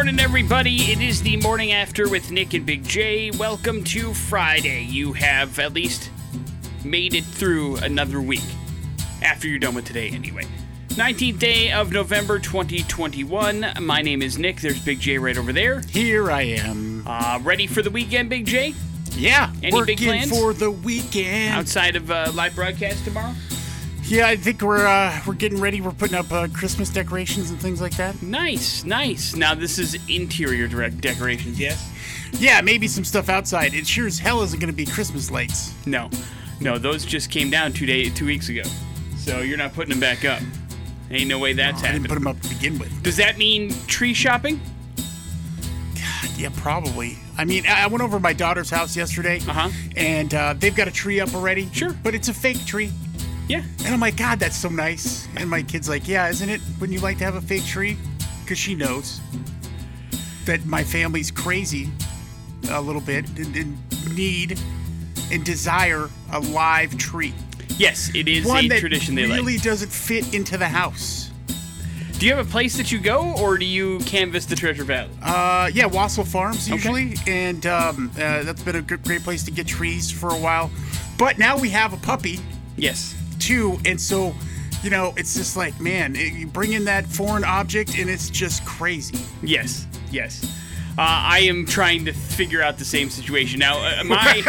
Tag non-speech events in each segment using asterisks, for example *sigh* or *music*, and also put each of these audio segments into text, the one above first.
morning, everybody. It is the morning after with Nick and Big J. Welcome to Friday. You have at least made it through another week. After you're done with today, anyway. 19th day of November 2021. My name is Nick. There's Big J right over there. Here I am. Uh, ready for the weekend, Big J? Yeah, Any working big plans? for the weekend. Outside of uh, live broadcast tomorrow? Yeah, I think we're uh, we're getting ready. We're putting up uh, Christmas decorations and things like that. Nice, nice. Now, this is interior direct decorations, yes? Yeah, maybe some stuff outside. It sure as hell isn't going to be Christmas lights. No, no, those just came down two day, two weeks ago. So you're not putting them back up. Ain't no way that's I didn't happening. put them up to begin with. Does that mean tree shopping? Yeah, probably. I mean, I I went over to my daughter's house yesterday, Uh-huh. and uh, they've got a tree up already. Sure. but it's a fake tree. Yeah. And I'm like, God, that's so nice. And my kid's like, Yeah, isn't it? Wouldn't you like to have a fake tree? Because she knows that my family's crazy a little bit and, and need and desire a live tree. Yes, it is One a that tradition they like. really like. doesn't fit into the house. Do you have a place that you go, or do you canvass the Treasure Valley? Uh, yeah, Wassel Farms usually, and um, uh, that's been a good, great place to get trees for a while. But now we have a puppy yes. Too, and so you know it's just like, man, it, you bring in that foreign object, and it's just crazy. Yes. Yes. Uh, I am trying to figure out the same situation now. Uh, *laughs* my,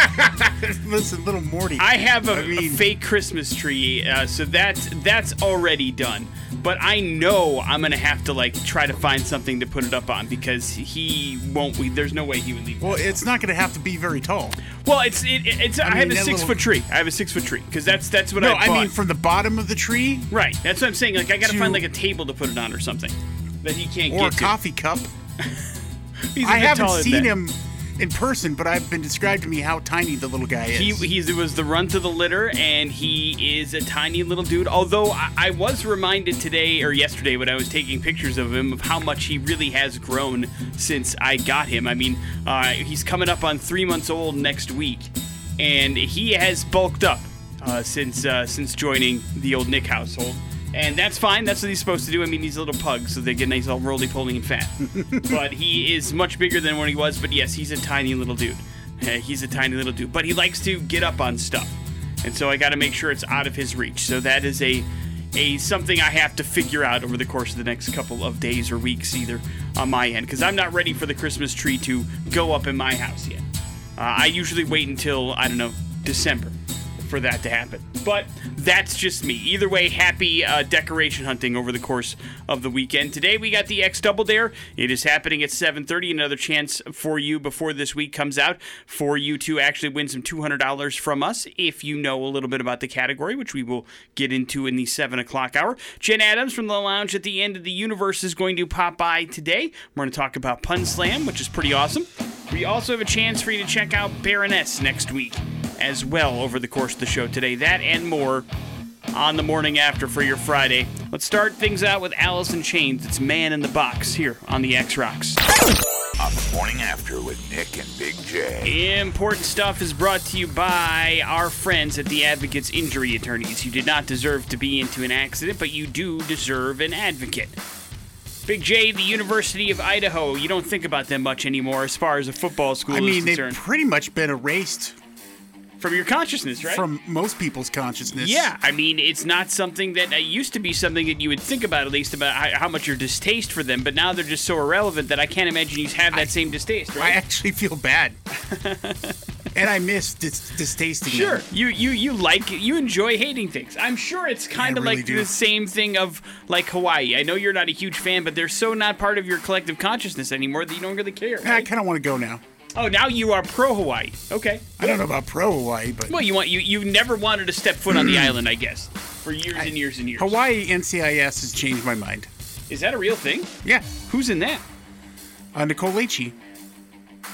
Listen, little Morty. I have a, I a mean- fake Christmas tree, uh, so that's that's already done. But I know I'm gonna have to like try to find something to put it up on because he won't. We, there's no way he would leave. well, it's not going to have to be very tall. Well, it's it, it's. I, mean, have a six little- foot tree. I have a six foot tree because that's that's what No, I No, I mean from the bottom of the tree right. That's what I'm saying. Like I gotta To- find like a table to put it on or something that he can't get to. or a get to. coffee cup. *laughs* *laughs* He's I haven't seen him in person, but I've been described to me how tiny the little guy is. He he's, it was the run to the litter, and he is a tiny little dude. Although I, I was reminded today or yesterday when I was taking pictures of him of how much he really has grown since I got him. I mean, uh, he's coming up on three months old next week, and he has bulked up uh, since uh, since joining the old Nick household. And that's fine. That's what he's supposed to do. I mean, he's a little pug, so they get nice, all roly poly and fat. *laughs* but he is much bigger than when he was. But yes, he's a tiny little dude. Uh, he's a tiny little dude. But he likes to get up on stuff, and so I got to make sure it's out of his reach. So that is a a something I have to figure out over the course of the next couple of days or weeks, either on my end, because I'm not ready for the Christmas tree to go up in my house yet. Uh, I usually wait until I don't know December for that to happen. But that's just me. Either way, happy uh, decoration hunting over the course of the weekend. Today we got the X Double Dare. It is happening at 7:30. Another chance for you before this week comes out for you to actually win some $200 from us if you know a little bit about the category, which we will get into in the seven o'clock hour. Jen Adams from the lounge at the end of the universe is going to pop by today. We're going to talk about Pun Slam, which is pretty awesome. We also have a chance for you to check out Baroness next week as well over the course of the show today. That and more on the morning after for your Friday. Let's start things out with Alice in Chains. It's Man in the Box here on the X Rocks. On the morning after with Nick and Big J. Important stuff is brought to you by our friends at the Advocates Injury Attorneys. You did not deserve to be into an accident, but you do deserve an advocate. Big J, the University of Idaho, you don't think about them much anymore as far as a football school I is mean, they've concerned. pretty much been erased From your consciousness, right? from most people's consciousness. Yeah, I mean, it's not something that uh, used to be something that you would think about at least about how, how much your distaste for them, but now they're just so irrelevant that I can't imagine you have that same distaste, Right? I actually feel bad, *laughs* and I miss dis- distasting Sure, them. you you you like you enjoy hating things. I'm sure it's kind of really like do. the same thing of like Hawaii. I know you're not a huge fan, but they're so not part of your collective consciousness anymore that you don't really care. I kind of want to go now. Oh, now you are pro Hawaii. Okay. I don't know about pro Hawaii, but Well, you want you you never wanted to step foot on the island, I guess, for years and years and years. Hawaii NCIS has changed my mind. Is that a real thing? Yeah, Who's in that? uh, Nicole Lachey.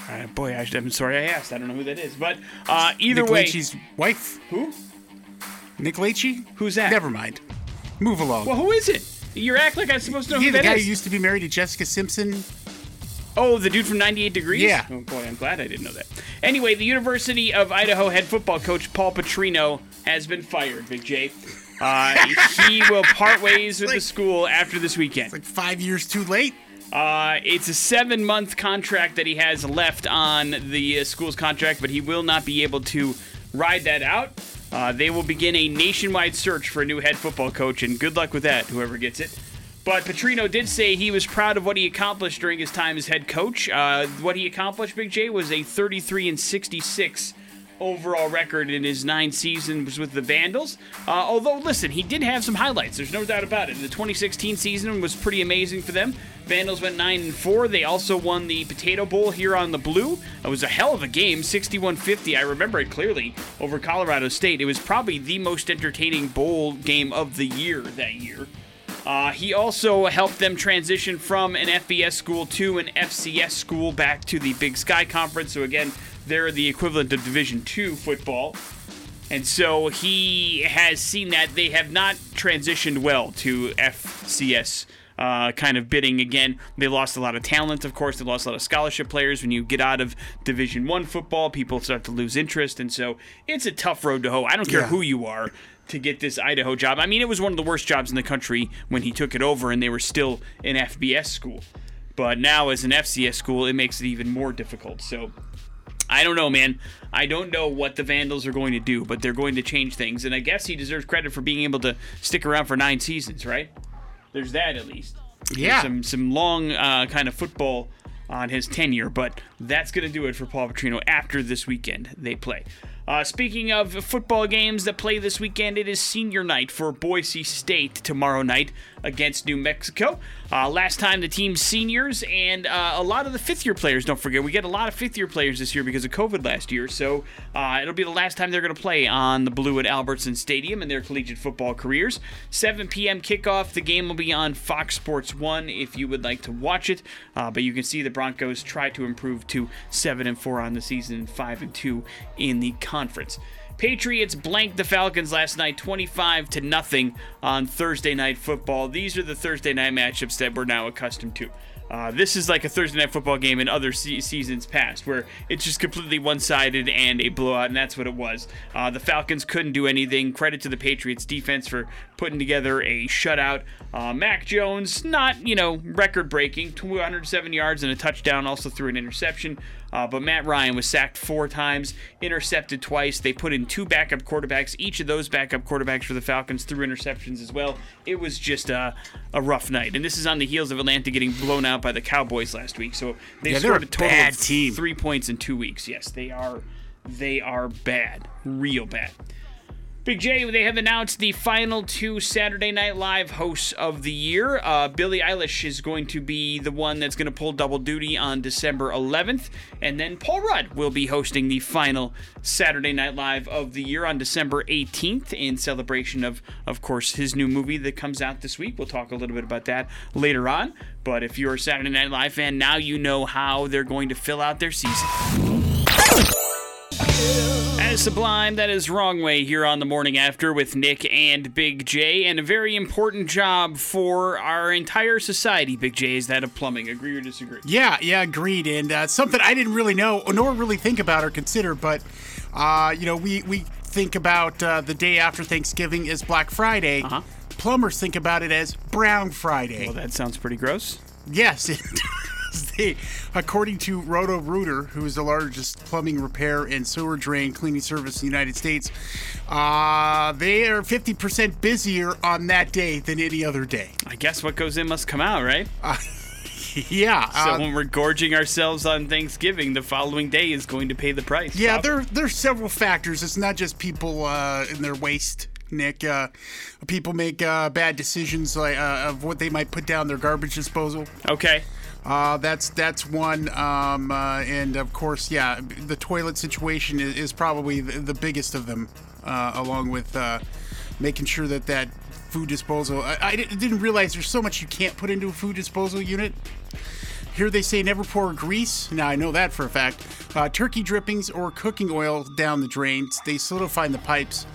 Uh, boy, I, I'm sorry I asked. I don't know who that is, but uh, either Nick way, Lachey's wife. who? Nick Lachey? Who's that? Never mind. Move along. Well, who is it? You act like I'm supposed to know yeah, who the that guy is. who used to be married to Jessica Simpson. Oh, the dude from 98 Degrees? Yeah. Oh, boy, I'm glad I didn't know that. Anyway, the University of Idaho head football coach Paul Petrino has been fired, Big J. Uh, he *laughs* will part ways with the school after this weekend. Like five years too late. Uh, it's a seven month contract that he has left on the uh, school's contract, but he will not be able to ride that out. Uh, they will begin a nationwide search for a new head football coach, and good luck with that, whoever gets it. But Petrino did say he was proud of what he accomplished during his time as head coach. Uh, what he accomplished, Big J, was a 33 and 66 overall record in his nine seasons with the Vandals. Uh, although, listen, he did have some highlights. There's no doubt about it. The 2016 season was pretty amazing for them. Vandals went nine and four. They also won the Potato Bowl here on the Blue. It was a hell of a game, 61-50. I remember it clearly over Colorado State. It was probably the most entertaining bowl game of the year that year. Uh, he also helped them transition from an FBS school to an FCS school back to the Big Sky Conference. So again, they're the equivalent of Division two football. And so he has seen that they have not transitioned well to FCS uh, kind of bidding again. They lost a lot of talent, of course. They lost a lot of scholarship players. When you get out of Division One football, people start to lose interest, and so it's a tough road to hoe. I don't care Yeah. who you are to get this Idaho job. I mean, it was one of the worst jobs in the country when he took it over, and they were still an FBS school. But now, as an FCS school, it makes it even more difficult. So I don't know, man. I don't know what the Vandals are going to do, but they're going to change things. And I guess he deserves credit for being able to stick around for nine seasons, right? There's that at least. There's Yeah. some some long uh, kind of football on his tenure, but that's going to do it for Paul Petrino after this weekend they play. Uh, speaking of football games that play this weekend, it is senior night for Boise State tomorrow night against New Mexico. Uh, last time the team's seniors and uh, a lot of the fifth year players, don't forget, we get a lot of fifth year players this year because of COVID last year. So uh, it'll be the last time they're going to play on the blue at Albertson Stadium in their collegiate football careers. 7 p.m. kickoff. The game will be on Fox Sports 1 if you would like to watch it. Uh, but you can see the Broncos try to improve to 7 and 4 on the season, and 5 and 2 in the conference. Patriots blanked the Falcons last night 25 to nothing on Thursday night football. These are the Thursday night matchups that we're now accustomed to. Uh, this is like a Thursday night football game in other se- seasons past, where it's just completely one-sided and a blowout, and that's what it was. Uh, the Falcons couldn't do anything. Credit to the Patriots defense for putting together a shutout. Uh, Mac Jones, not you know record-breaking, 207 yards and a touchdown, also threw an interception. Uh, but Matt Ryan was sacked four times, intercepted twice. They put in two backup quarterbacks. Each of those backup quarterbacks for the Falcons threw interceptions as well. It was just a, a rough night. And this is on the heels of Atlanta getting blown out by the Cowboys last week. So they Yeah, scored a a total of team. three points in two weeks. Yes, they are. They are bad, real bad. Big J, they have announced the final two Saturday Night Live hosts of the year. Uh, Billie Eilish is going to be the one that's going to pull double duty on December 11th, and then Paul Rudd will be hosting the final Saturday Night Live of the year on December 18th in celebration of, of course, his new movie that comes out this week. We'll talk a little bit about that later on. But if you're a Saturday Night Live fan, now you know how they're going to fill out their season. As Sublime, that is Wrong Way here on the morning after with Nick and Big J, and a very important job for our entire society, Big J, is that of plumbing. Agree or disagree? Yeah, yeah, agreed. And uh, something I didn't really know nor really think about or consider, but uh, you know, we we think about uh, the day after Thanksgiving is Black Friday. Uh-huh. Plumbers think about it as Brown Friday. Well, that sounds pretty gross. Yes, it *laughs* does. *laughs* They, according to Roto Rooter, who is the largest plumbing repair and sewer drain cleaning service in the United States, uh, they are 50% busier on that day than any other day. I guess what goes in must come out, right? *laughs* Yeah. So uh, when we're gorging ourselves on Thanksgiving, the following day is going to pay the price. Yeah, probably. there there's several factors. It's not just people uh, in their waste. Nick, uh, people make uh, bad decisions like, uh, of what they might put down their garbage disposal. Okay. Uh, that's that's one, um, uh, and of course, yeah, the toilet situation is, is probably the, the biggest of them, uh, along with uh, making sure that that food disposal. I, I didn't realize there's so much you can't put into a food disposal unit. Here they say never pour grease. Now I know that for a fact. Uh, turkey drippings or cooking oil down the drains. They solidify in the pipes.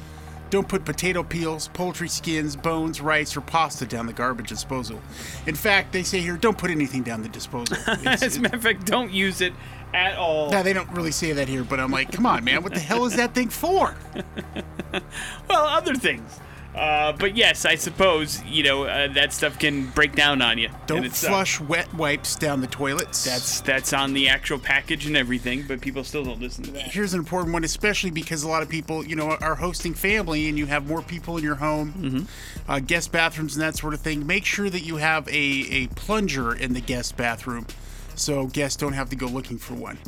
Don't put potato peels, poultry skins, bones, rice, or pasta down the garbage disposal. In fact, they say here don't put anything down the disposal. It's- *laughs* As a matter of fact, don't use it at all. now they don't really say that here, but I'm like, come on, man, what the hell is that thing for? *laughs* Well, other things. Uh, but yes, I suppose you know uh, that stuff can break down on you. Don't sucks. flush wet wipes down the toilets. That's that's on the actual package and everything, but people still don't listen to that. here's an important one, especially because a lot of people, you know, are hosting family and you have more people in your home, Mm-hmm. uh, guest bathrooms and that sort of thing. Make sure that you have a, a plunger in the guest bathroom, so guests don't have to go looking for one.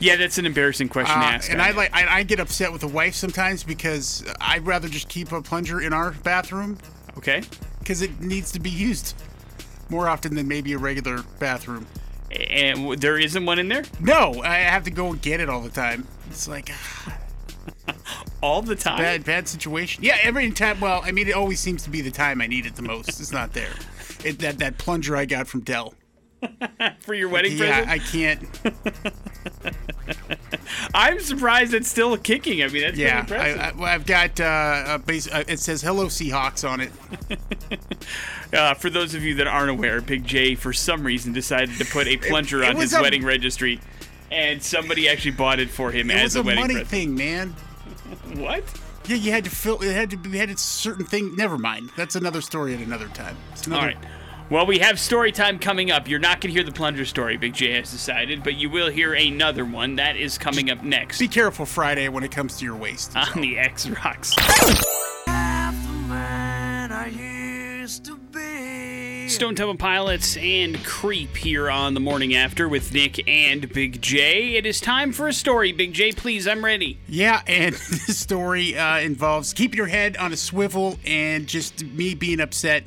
Yeah, that's an embarrassing question to Uh, ask. and I like I, I get upset with the wife sometimes because I'd rather just keep a plunger in our bathroom okay, because it needs to be used more often than maybe a regular bathroom. and w- there isn't one in there No, I have to go and get it all the time. It's like all the time. bad bad situation. Yeah, every time. Well, I mean, it always seems to be the time I need it the most. It's not there. It, that that plunger I got from Dell. *laughs* for your wedding Yeah, present. I can't. *laughs* I, am surprised it's still kicking. I mean, that's Yeah, impressive. I, I've got. Uh, a base, uh, it says "Hello Seahawks" on it. *laughs* uh, for those of you that aren't aware, Big J for some reason decided to put a plunger it on was his a- wedding registry, and somebody actually bought it for him It as a a wedding money present. thing, man. What? Yeah, you had to fill. It had to be. Had a certain thing. Never mind. That's another story at another time. It's another, right. Well, we have story time coming up. You're not going to hear the plunger story, Big J has decided, but you will hear another one. That is coming up next Be careful Friday when it comes to your waist. on the X Rocks. Stone Temple Pilots and Creep here on the morning after with Nick and Big J. It is time for a story. Big J, please, I'm ready. Yeah, and *laughs* this story uh, involves keeping your head on a swivel and just me being upset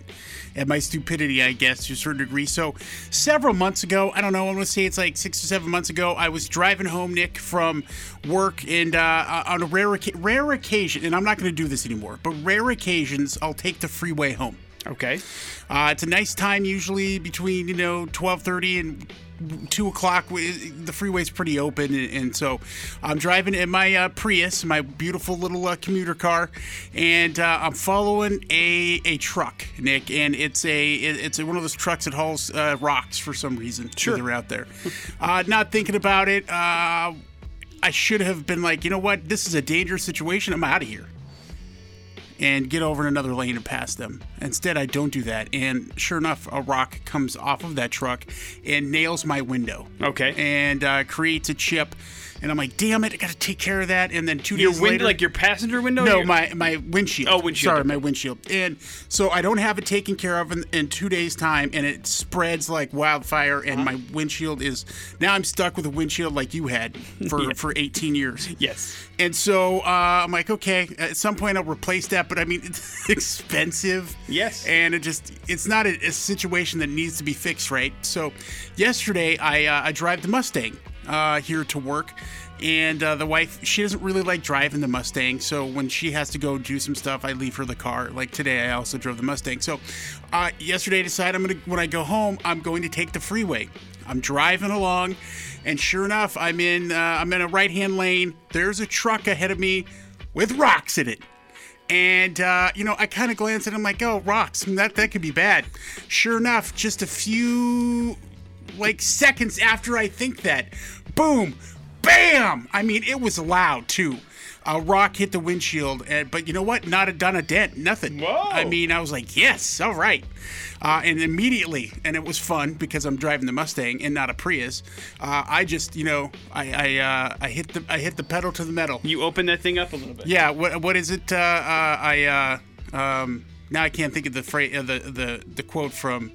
at my stupidity, I guess, to a certain degree. So, several months ago, I don't know, I'm to say it's like six or seven months ago, I was driving home, Nick, from work, and uh, on a rare, rare occasion, and I'm not going to do this anymore, but rare occasions, I'll take the freeway home. Okay. Uh, it's a nice time, usually between you know 12:30 and two o'clock. The freeway's pretty open, and, and so I'm driving in my uh, Prius, my beautiful little uh, commuter car, and uh, I'm following a a truck, Nick, and it's a it- it's one of those trucks that hauls uh, rocks for some reason. Sure. they're out there. *laughs* uh, not thinking about it. Uh, I should have been like, you know what? This is a dangerous situation. I'm out of here and get over in another lane and pass them. Instead, I don't do that. And sure enough, a rock comes off of that truck and nails my window. Okay. And uh, creates a chip. And I'm like, damn it, I got to take care of that. And then two Your days window, later, like your passenger window? no, my my windshield. Oh, windshield, Sorry, my windshield. And so I don't have it taken care of in, in two days' time, and it spreads like wildfire. And Uh-huh. my windshield is now I'm stuck with a windshield like you had for *laughs* Yeah. for 18 years. Yes. And so uh, I'm like, okay, at some point I'll replace that, but I mean, it's *laughs* expensive. Yes. And it just, it's not a, a situation that needs to be fixed, right? So yesterday I, uh, I drive the Mustang uh, here to work. And uh, the wife, she doesn't really like driving the Mustang. So when she has to go do some stuff, I leave her the car. Like today, I also drove the Mustang. So uh, yesterday, I decided I'm gonna when I go home, I'm going to take the freeway. I'm driving along, and sure enough, I'm in uh, I'm in a right hand lane. There's a truck ahead of me with rocks in it. And uh, you know, I kind of glance at it. I'm like, "Oh, rocks! That that could be bad." Sure enough, just a few like seconds after I think that, boom, bam! I mean, it was loud too. A rock hit the windshield, and, but you know what? Not a done a dent, nothing. Whoa. I mean, I was like, yes, all right. Uh, and immediately, and it was fun because I'm driving the Mustang and not a Prius. Uh, I just, you know, I I, uh, I hit the I hit the pedal to the metal. You open that thing up a little bit. Yeah, what what is it? Uh, uh, I uh, um, now I can't think of the phrase, uh, the the the quote from.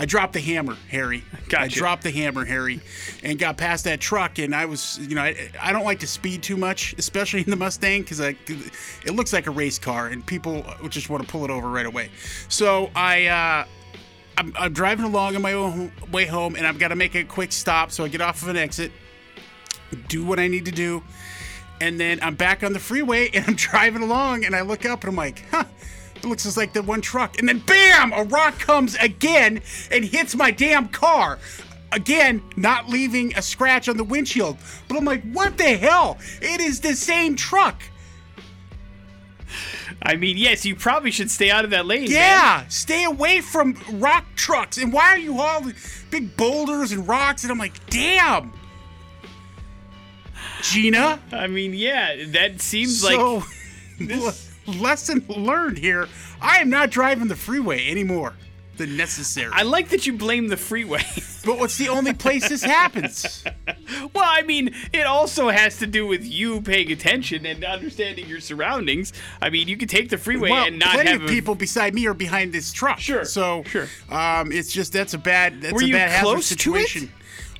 I dropped the hammer, Harry. I dropped the hammer, Harry, and got past that truck. And I was, you know, I, I don't like to speed too much, especially *laughs* in the Mustang, because it looks like a race car, and people just want to pull it over right away. So I. Uh, I'm, I'm driving along on my own way home, and I've got to make a quick stop. So I get off of an exit, do what I need to do, and then I'm back on the freeway *laughs* and I'm driving along and I look up and I'm like, huh, looks just like the one truck. And then bam, a rock comes again and hits my damn car. Again, not leaving a scratch on the windshield. But I'm like, what the hell? It is the same truck. I mean, yes, you probably should stay out of that lane. man. Yeah, stay away from rock trucks. And why are you hauling big boulders and rocks? And I'm like, damn. Gina? I mean, yeah, that seems like. so like *laughs* lesson learned here. I am not driving the freeway anymore than necessary. I like that you blame the freeway. *laughs* but what's the only place this happens? *laughs* well, I mean, it also has to do with you paying attention and understanding your surroundings. I mean, you could take the freeway well, and not plenty have of a- people beside me are behind this truck. Sure, So sure. Um, it's just that's a bad that's Were a you bad hazard close to it? situation.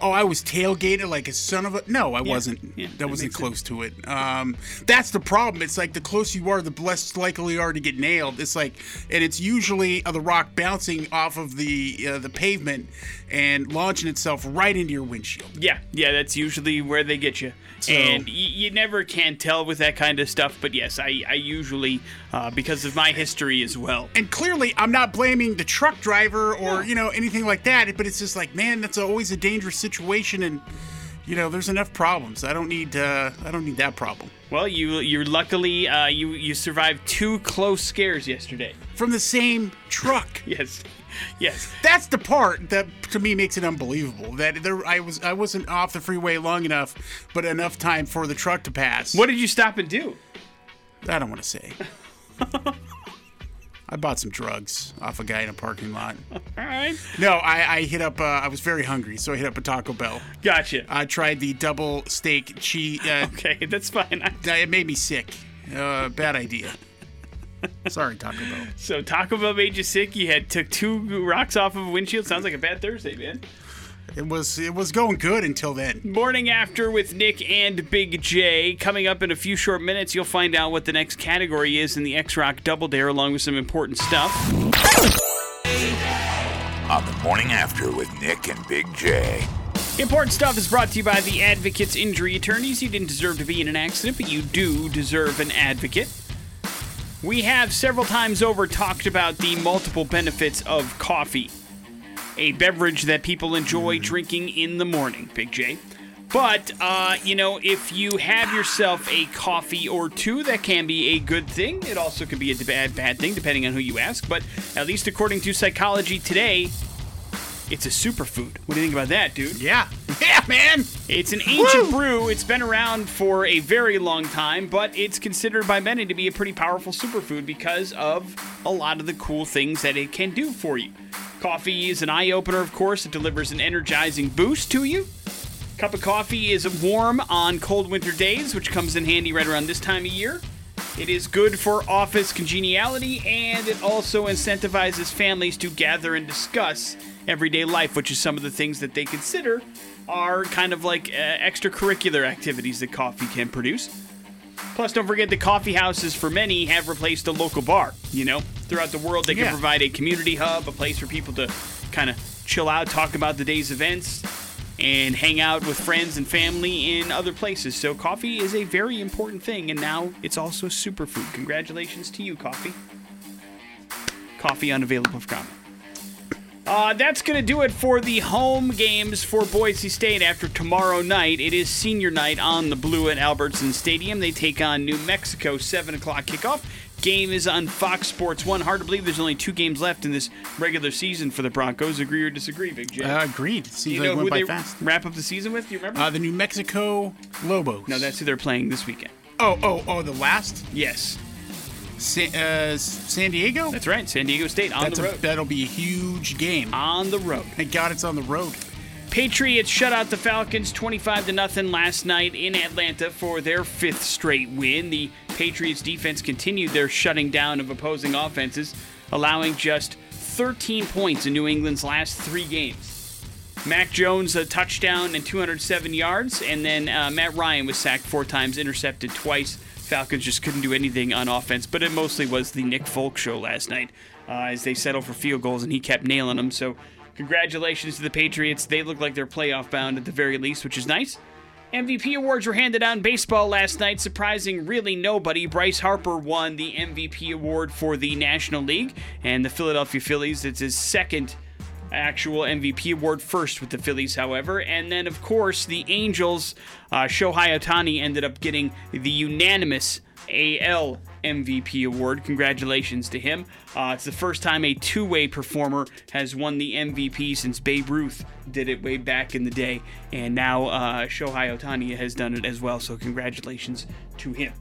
Oh, I was tailgated like a son of a. No, I wasn't. yeah, that that wasn't close to it. Um, that's the problem. It's like the closer you are, the less likely you are to get nailed. It's like, and it's usually uh, the rock bouncing off of the uh, the pavement and launching itself right into your windshield. Yeah, yeah, that's usually where they get you. So- and y- you never can tell with that kind of stuff. But yes, I, I usually, uh, because of my history as well. and clearly I'm not blaming the truck driver or you know anything like that, but it's just like man, that's always a dangerous situation, and you know there's enough problems. I don't need uh, I don't need that problem Well, you you're luckily uh, you you survived two close scares yesterday. from the same truck. *laughs* Yes, yes. That's the part that to me makes it unbelievable that there I was I wasn't off the freeway long enough, but enough time for the truck to pass. What did you stop and do? I don't want to say. *laughs* I bought some drugs off a guy in a parking lot. *laughs* All right, No, I, I hit up. Uh, I was very hungry, so I hit up a Taco Bell. gotcha. I tried the double steak cheese. Uh, *laughs* okay, that's fine. *laughs* It made me sick. Uh, bad idea. Sorry, Taco Bell. So Taco Bell made you sick. You had took two rocks off of a windshield. Sounds like a bad Thursday, man. It was it was going good until then. Morning after with Nick and Big J. Coming up in a few short minutes, you'll find out what the next category is in the X Rock Double Dare, along with some important stuff. On the morning after with Nick and Big J. Important stuff is brought to you by the Advocates Injury Attorneys. You didn't deserve to be in an accident, but you do deserve an advocate. We have several times over talked about the multiple benefits of coffee, a beverage that people enjoy drinking in the morning, Big J. But, uh, you know, if you have yourself a coffee or two, that can be a good thing. It also can be a bad, bad thing, depending on who you ask. But at least according to Psychology Today, it's a superfood. What do you think about that, dude? Yeah, *laughs* yeah, man. It's an ancient Woo! brew. It's been around for a very long time, but it's considered by many to be a pretty powerful superfood because of a lot of the cool things that it can do for you. Coffee is an eye opener, of course. It delivers an energizing boost to you. Cup of coffee is warm on cold winter days, which comes in handy right around this time of year. It is good for office congeniality, and it also incentivizes families to gather and discuss everyday life, which is some of the things that they consider are kind of like uh, extracurricular activities that coffee can produce. Plus, don't forget the coffee houses for many have replaced a local bar. You know, throughout the world, they can Yeah. provide a community hub, a place for people to kind of chill out, talk about the day's events, and hang out with friends and family in other places. So, coffee is a very important thing, and now it's also a superfood. Congratulations to you, coffee. Coffee unavailable for comment. Uh, that's going to do it for the home games for Boise State after tomorrow night. It is senior night on the Blue at Albertson Stadium. They take on New Mexico, 7 o'clock kickoff. Game is on Fox Sports 1. Hard to believe there's only two games left in this regular season for the Broncos. Agree or disagree, Big J? Uh, agreed. Seems you like know it who they fast. wrap up the season with? Do you remember? Uh, the New Mexico Lobos. no, that's who they're playing this weekend. Oh, oh, oh, the last Yes, Sa- uh, San Diego. that's right. San Diego State on That's the a, road. that'll be a huge game. on the road. Thank God it's on the road. Patriots shut out the Falcons 25 to nothing last night in Atlanta for their fifth straight win. The Patriots defense continued their shutting down of opposing offenses, allowing just 13 points in New England's last three games. Mac Jones a touchdown and 207 yards, and then uh, Matt Ryan was sacked four times, intercepted twice. Falcons just couldn't do anything on offense, but it mostly was the Nick Folk show last night uh, as they settled for field goals and he kept nailing them. So, congratulations to the Patriots. They look like they're playoff bound at the very least, which is nice. MVP awards were handed out in baseball last night, surprising really nobody. Bryce Harper won the MVP award for the National League, and the Philadelphia Phillies, it's his second actual MVP award first with the Phillies, however. And then, of course, the Angels, uh, Shohei Ohtani ended up getting the unanimous AL MVP award. Congratulations to him. Uh, it's the first time a two way performer has won the MVP since Babe Ruth did it way back in the day. And now uh, Shohei Ohtani has done it as well. So, congratulations to him.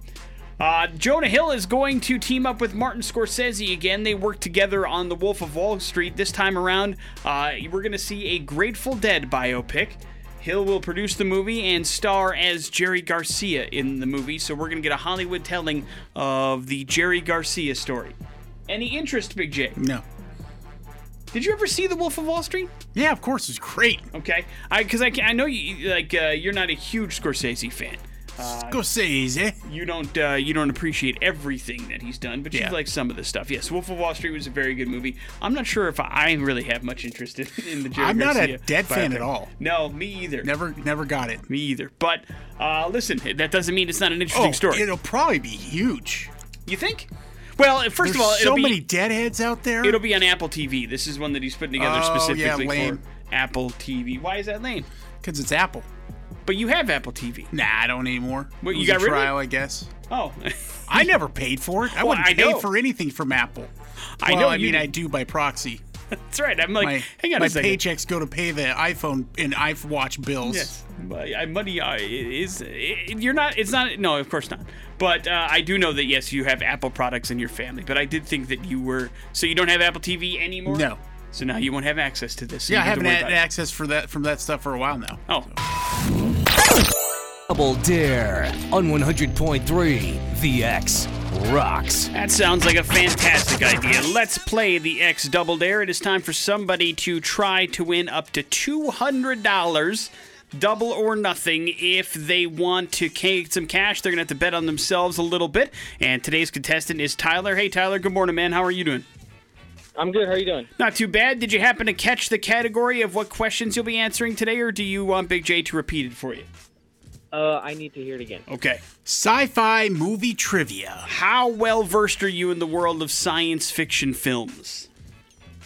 Uh, Jonah Hill is going to team up with Martin Scorsese again. They worked together on The Wolf of Wall Street. This time around, uh, we're going to see a Grateful Dead biopic. Hill will produce the movie and star as Jerry Garcia in the movie, so we're going to get a Hollywood telling of the Jerry Garcia story. Any interest, Big J? No. Did you ever see The Wolf of Wall Street? Yeah, of course, it's great. Okay, I because I, I know you like uh, you're not a huge Scorsese fan. Scorsese. You don't uh, you don't appreciate everything that he's done, but you Yeah. like some of the stuff. Yes, Wolf of Wall Street was a very good movie. I'm not sure if I really have much interest in, in the Jerry I'm not a Garcia Dead fan at all. No, me either. Never, never got it. Me either. But uh, listen, that doesn't mean it's not an interesting Oh, story. it'll probably be huge. you think? Well, first There's of all, so it'll be many deadheads out there. it'll be on Apple TV. This is one that he's putting together Oh, yeah, specifically lame. for Apple TV. Why is that lame? because it's Apple. But you have Apple TV. Nah, I don't anymore. What, you got a rid of it? trial, I guess. Oh, *laughs* I never paid for it. I Well, wouldn't I pay know. for anything from Apple. I well, know I you mean. I do by proxy. *laughs* that's right. I'm like, My, hang on my a second. paychecks go to pay the iPhone and iWatch bills. Yes, but I- money uh, is it, you're not. It's not. No, of course not. But uh, I do know that yes, you have Apple products in your family. But I did think that you were. So you don't have Apple TV anymore. No. So now you won't have access to this. so Yeah, you I don't have to haven't worry had about it. access for that from that stuff for a while now. Oh, Double Dare on 100.3 The X rocks. that sounds like a fantastic idea. Let's play the X Double Dare. It is time for somebody to try to win up to two hundred dollars. Double or nothing. If they want to get some cash, they're gonna have to bet on themselves a little bit. And today's contestant is Tyler. Hey, Tyler. Good morning, man. How are you doing? I'm good. How are you doing? Not too bad. Did you happen to catch the category of what questions you'll be answering today, or do you want Big J to repeat it for you? Uh, I need to hear it again. Okay. Sci-fi movie trivia. How well versed are you in the world of science fiction films?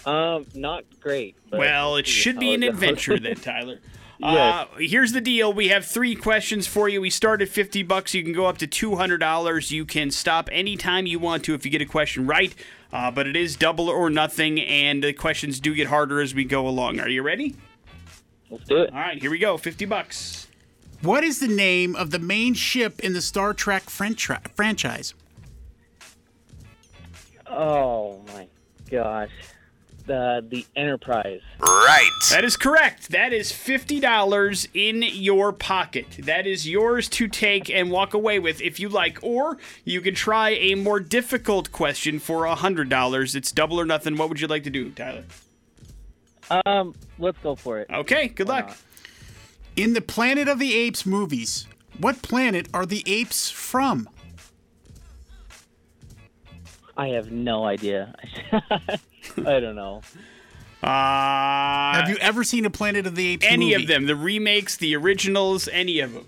Um, not great. Well, it should be an adventure then, *laughs* Tyler. *laughs* Yes. Uh, here's the deal. We have three questions for you. We start at 50 bucks. You can go up to $200. You can stop anytime you want to if you get a question right. Uh, but it is double or nothing, and the questions do get harder as we go along. Are you ready? Let's do it. All right, here we go. 50 bucks. What is the name of the main ship in the Star Trek fran- franchise? Oh my gosh, the the Enterprise. Right. That is correct. That is $50 in your pocket. That is yours to take and walk away with if you like. Or you can try a more difficult question for $100. It's double or nothing. What would you like to do, Tyler? Um, let's go for it. Okay, good luck. not? In the Planet of the Apes movies, what planet are the apes from? I have no idea. *laughs* I don't know. *laughs* Uh, Have you ever seen a Planet of the Apes any movie? of them? The remakes, the originals, any of them?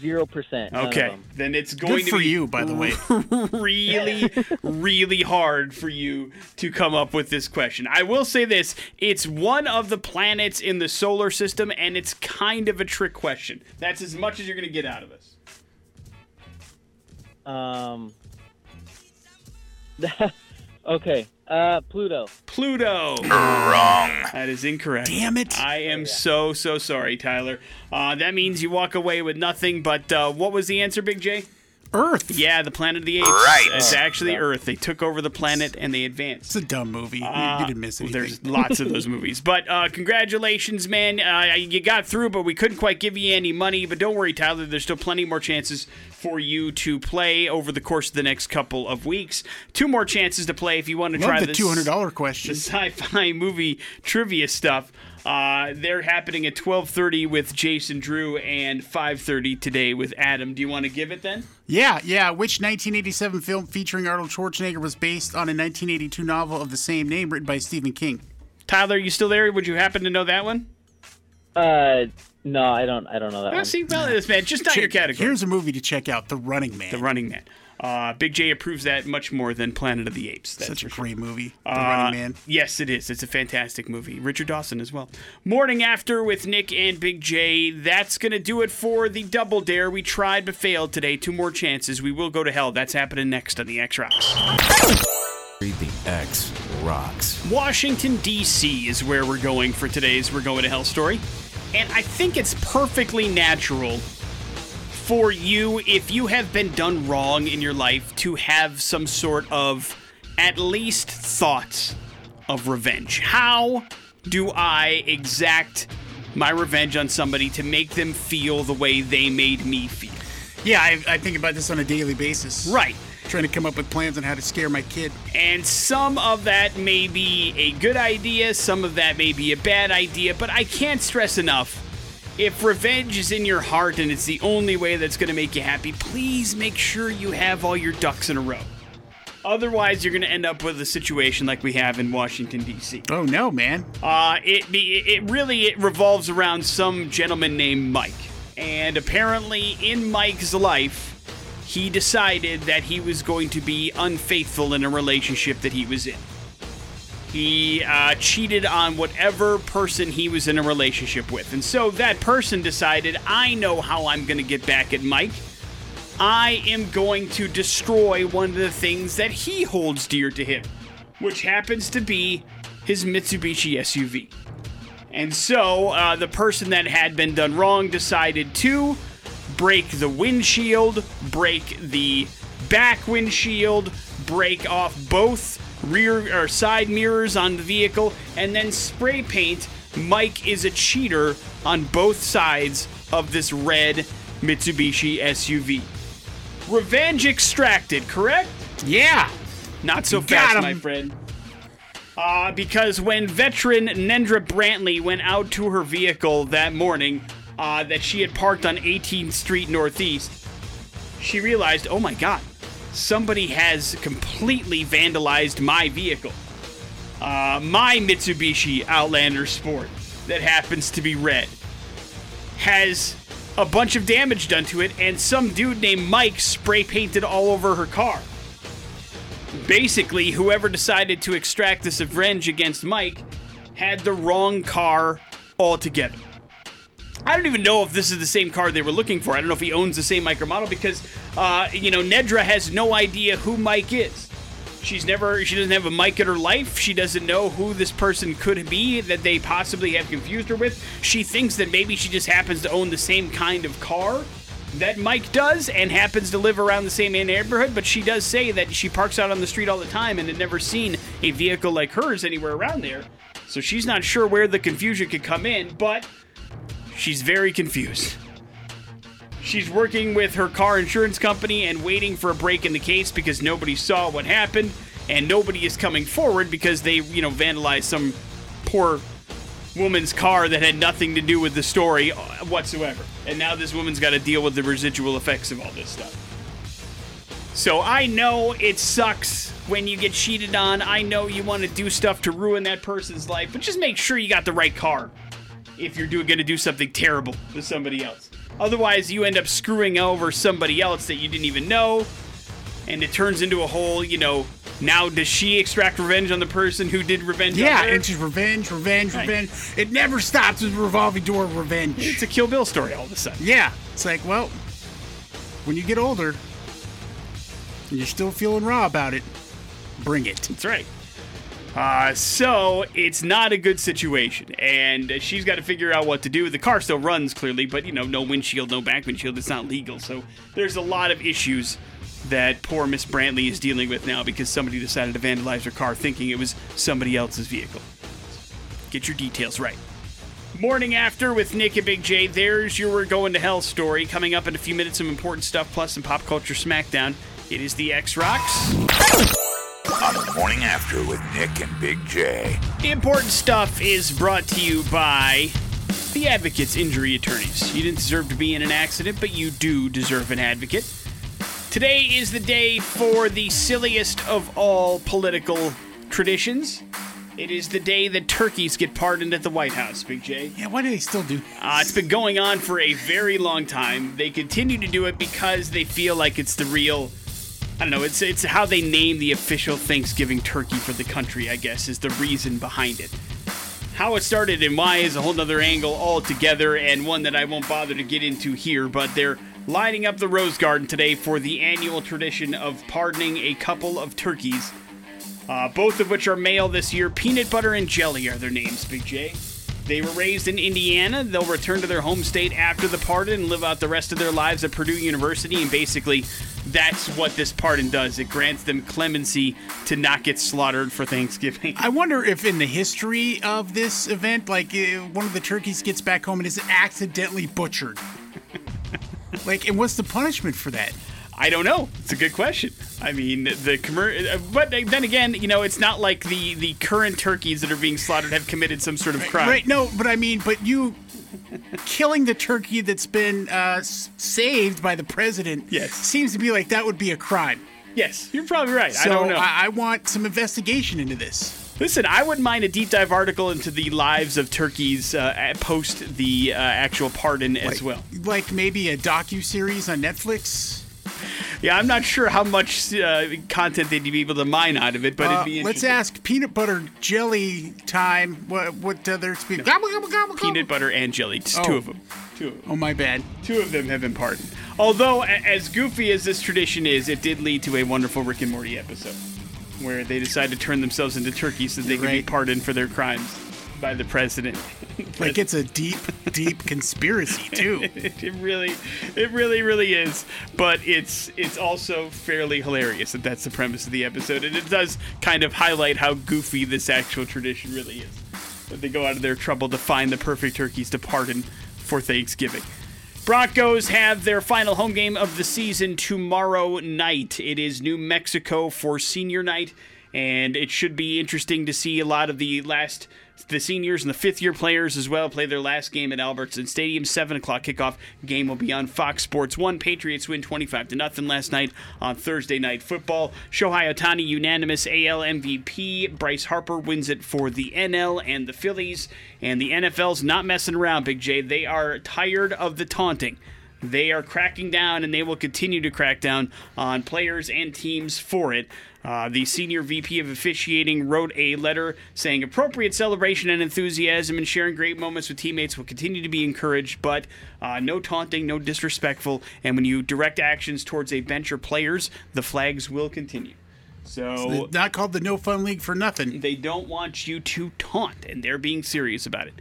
Zero percent. Okay, then it's going Good to for be you, by the way. *laughs* really, really hard for you to come up with this question. I will say this: it's one of the planets in the solar system, and it's kind of a trick question. That's as much as you're going to get out of us. Um. *laughs* okay. Uh, Pluto. Pluto. Wrong. That is incorrect. Damn it. I am so so sorry, Tyler. Uh, that means you walk away with nothing. But uh, what was the answer, Big J? Earth. Yeah, the planet of the apes. Right. It's actually yeah. Earth. They took over the planet and they advanced. It's a dumb movie. You- Uh, you didn't miss anything. There's lots of those movies. But uh, congratulations, man. Uh, you got through, but we couldn't quite give you any money. But don't worry, Tyler. There's still plenty more chances for you to play over the course of the next couple of weeks. Two more chances to play if you want to Love try the this two hundred dollar question. the *laughs* sci-fi movie trivia stuff. Uh, they're happening at 12:30 with Jason Drew and 5:30 today with Adam. Do you want to give it then? Yeah, yeah. Which 1987 film featuring Arnold Schwarzenegger was based on a 1982 novel of the same name written by Stephen King? Tyler, are you still there? Would you happen to know that one? Uh, no, I don't. I don't know that Oh, one. see, well, this man, just not your category. Here's a movie to check out: The Running Man. The Running Man. Uh, Big J approves that much more than Planet of the Apes. That's Such a for sure. great movie. The Uh, Running Man. Yes, it is. It's a fantastic movie. Richard Dawson as well. Morning After with Nick and Big J. That's going to do it for the Double Dare. We tried but failed today. Two more chances. We will go to hell. That's happening next on the X Rocks. Read the X rocks. Washington, D.C. is where we're going for today's We're Going to Hell story. And I think it's perfectly natural for you, if you have been done wrong in your life, to have some sort of at least thoughts of revenge. How do I exact my revenge on somebody to make them feel the way they made me feel? Yeah, I, I think about this on a daily basis. Right. Trying to come up with plans on how to scare my kid. And some of that may be a good idea, some of that may be a bad idea, but I can't stress enough. If revenge is in your heart and it's the only way that's going to make you happy, please make sure you have all your ducks in a row. Otherwise, you're going to end up with a situation like we have in Washington D.C. Oh no, man. Uh, it be it really it revolves around some gentleman named Mike, and apparently in Mike's life, he decided that he was going to be unfaithful in a relationship that he was in. He uh, cheated on whatever person he was in a relationship with, and so that person decided, I know how I'm going to get back at Mike. I am going to destroy one of the things that he holds dear to him, which happens to be his Mitsubishi SUV. And so uh, the person that had been done wrong decided to break the windshield, break the back windshield, break off both rear or side mirrors on the vehicle, and then spray paint Mike is a cheater on both sides of this red Mitsubishi SUV. Revenge extracted, correct? Yeah. Not so fast, my friend. Uh, because when veteran Nedra Brantley went out to her vehicle that morning uh, that she had parked on 18th Street Northeast, she realized, oh my god, somebody has completely vandalized my vehicle. Uh, my Mitsubishi Outlander Sport that happens to be red has a bunch of damage done to it, and some dude named Mike spray painted all over her car. Basically, whoever decided to extract this revenge against Mike had the wrong car altogether. I don't even know if this is the same car they were looking for. I don't know if he owns the same micro model because, uh, you know, Nedra has no idea who Mike is. She's never, she doesn't have a Mike in her life. She doesn't know who this person could be that they possibly have confused her with. She thinks that maybe she just happens to own the same kind of car that Mike does and happens to live around the same neighborhood, but she does say that she parks out on the street all the time and had never seen a vehicle like hers anywhere around there. So she's not sure where the confusion could come in, but she's very confused. She's working with her car insurance company and waiting for a break in the case because nobody saw what happened and nobody is coming forward because they, you know, vandalized some poor woman's car that had nothing to do with the story whatsoever. And now this woman's got to deal with the residual effects of all this stuff. So I know it sucks when you get cheated on. I know you want to do stuff to ruin that person's life, but just make sure you got the right car if you're going to do something terrible to somebody else. Otherwise, you end up screwing over somebody else that you didn't even know, and it turns into a whole, you know, now does she extract revenge on the person who did revenge Yeah, it's just revenge, revenge, Right. revenge. It never stops. It's revolving door of revenge. It's a Kill Bill story all of a sudden. Yeah, it's like, well, when you get older and you're still feeling raw about it, bring it. That's right. Uh, so it's not a good situation, and she's got to figure out what to do. The car still runs clearly, but you know, no windshield, no back windshield. It's not legal. So there's a lot of issues that poor Miss Brantley is dealing with now because somebody decided to vandalize her car, thinking it was somebody else's vehicle. Get your details right. Morning after with Nick and Big J. There's your We're Going to Hell story. Coming up in a few minutes, some important stuff plus some pop culture smackdown. It is the X Rocks. On the morning after with Nick and Big J. The important stuff is brought to you by the Advocates Injury Attorneys. You didn't deserve to be in an accident, but you do deserve an advocate. Today is the day for the silliest of all political traditions. It is the day that turkeys get pardoned at the White House, Big J. Yeah, why do they still do? Uh, it's been going on for a very long time. They continue to do it because they feel like it's the real. I don't know. It's it's how they name the official Thanksgiving turkey for the country. I guess is the reason behind it. How it started and why is a whole nother angle altogether, and one that I won't bother to get into here. But they're lining up the Rose Garden today for the annual tradition of pardoning a couple of turkeys, uh, both of which are male this year. Peanut butter and jelly are their names, Big J. They were raised in Indiana. They'll return to their home state after the pardon and live out the rest of their lives at Purdue University. And basically, that's what this pardon does. It grants them clemency to not get slaughtered for Thanksgiving. I wonder if in the history of this event, like uh, one of the turkeys gets back home and is accidentally butchered. *laughs* like, and what's the punishment for that? I don't know. It's a good question. I mean, the commer- uh, but then again, you know, it's not like the the current turkeys that are being slaughtered have committed some sort of crime. Right? No, but I mean, but you killing the turkey that's been uh, saved by the president. Yes. seems to be like that would be a crime. Yes, you're probably right. So I don't know. I, I want some investigation into this. Listen, I wouldn't mind a deep dive article into the lives of turkeys uh, post the uh, actual pardon as well. Like maybe a docu series on Netflix. Yeah, I'm not sure how much uh, content they'd be able to mine out of it, but Uh, it'd be let's ask peanut butter jelly time. What what other speak? Gobble, gobble, gobble, peanut butter and jelly. Just Oh. two of them. Two of them. Oh my bad. Two of them have been pardoned. Although, a- as goofy as this tradition is, it did lead to a wonderful Rick and Morty episode where they decide to turn themselves into turkeys so they could be Right. pardoned for their crimes by the president. *laughs* Like it's a deep, deep conspiracy too. *laughs* it, really, it really, really is. But it's it's also fairly hilarious that that's the premise of the episode, and it does kind of highlight how goofy this actual tradition really is. That they go out of their trouble to find the perfect turkeys to pardon for Thanksgiving. Broncos have their final home game of the season tomorrow night. It is New Mexico for senior night, and it should be interesting to see a lot of the last the seniors and the fifth year players as well play their last game at Albertsons Stadium. Seven o'clock kickoff game will be on Fox Sports One. Patriots win twenty five to nothing last night on Thursday night football. Shohei Ohtani unanimous AL MVP. Bryce Harper wins it for the NL and the Phillies. And the NFL's not messing around, Big J. They are tired of the taunting. They are cracking down and they will continue to crack down on players and teams for it. Uh, the senior VP of officiating wrote a letter saying appropriate celebration and enthusiasm and sharing great moments with teammates will continue to be encouraged, but uh, no taunting, no disrespectful, and when you direct actions towards a bench or players, the flags will continue. So Not called the No Fun League for nothing. they don't want you to taunt, and they're being serious about it.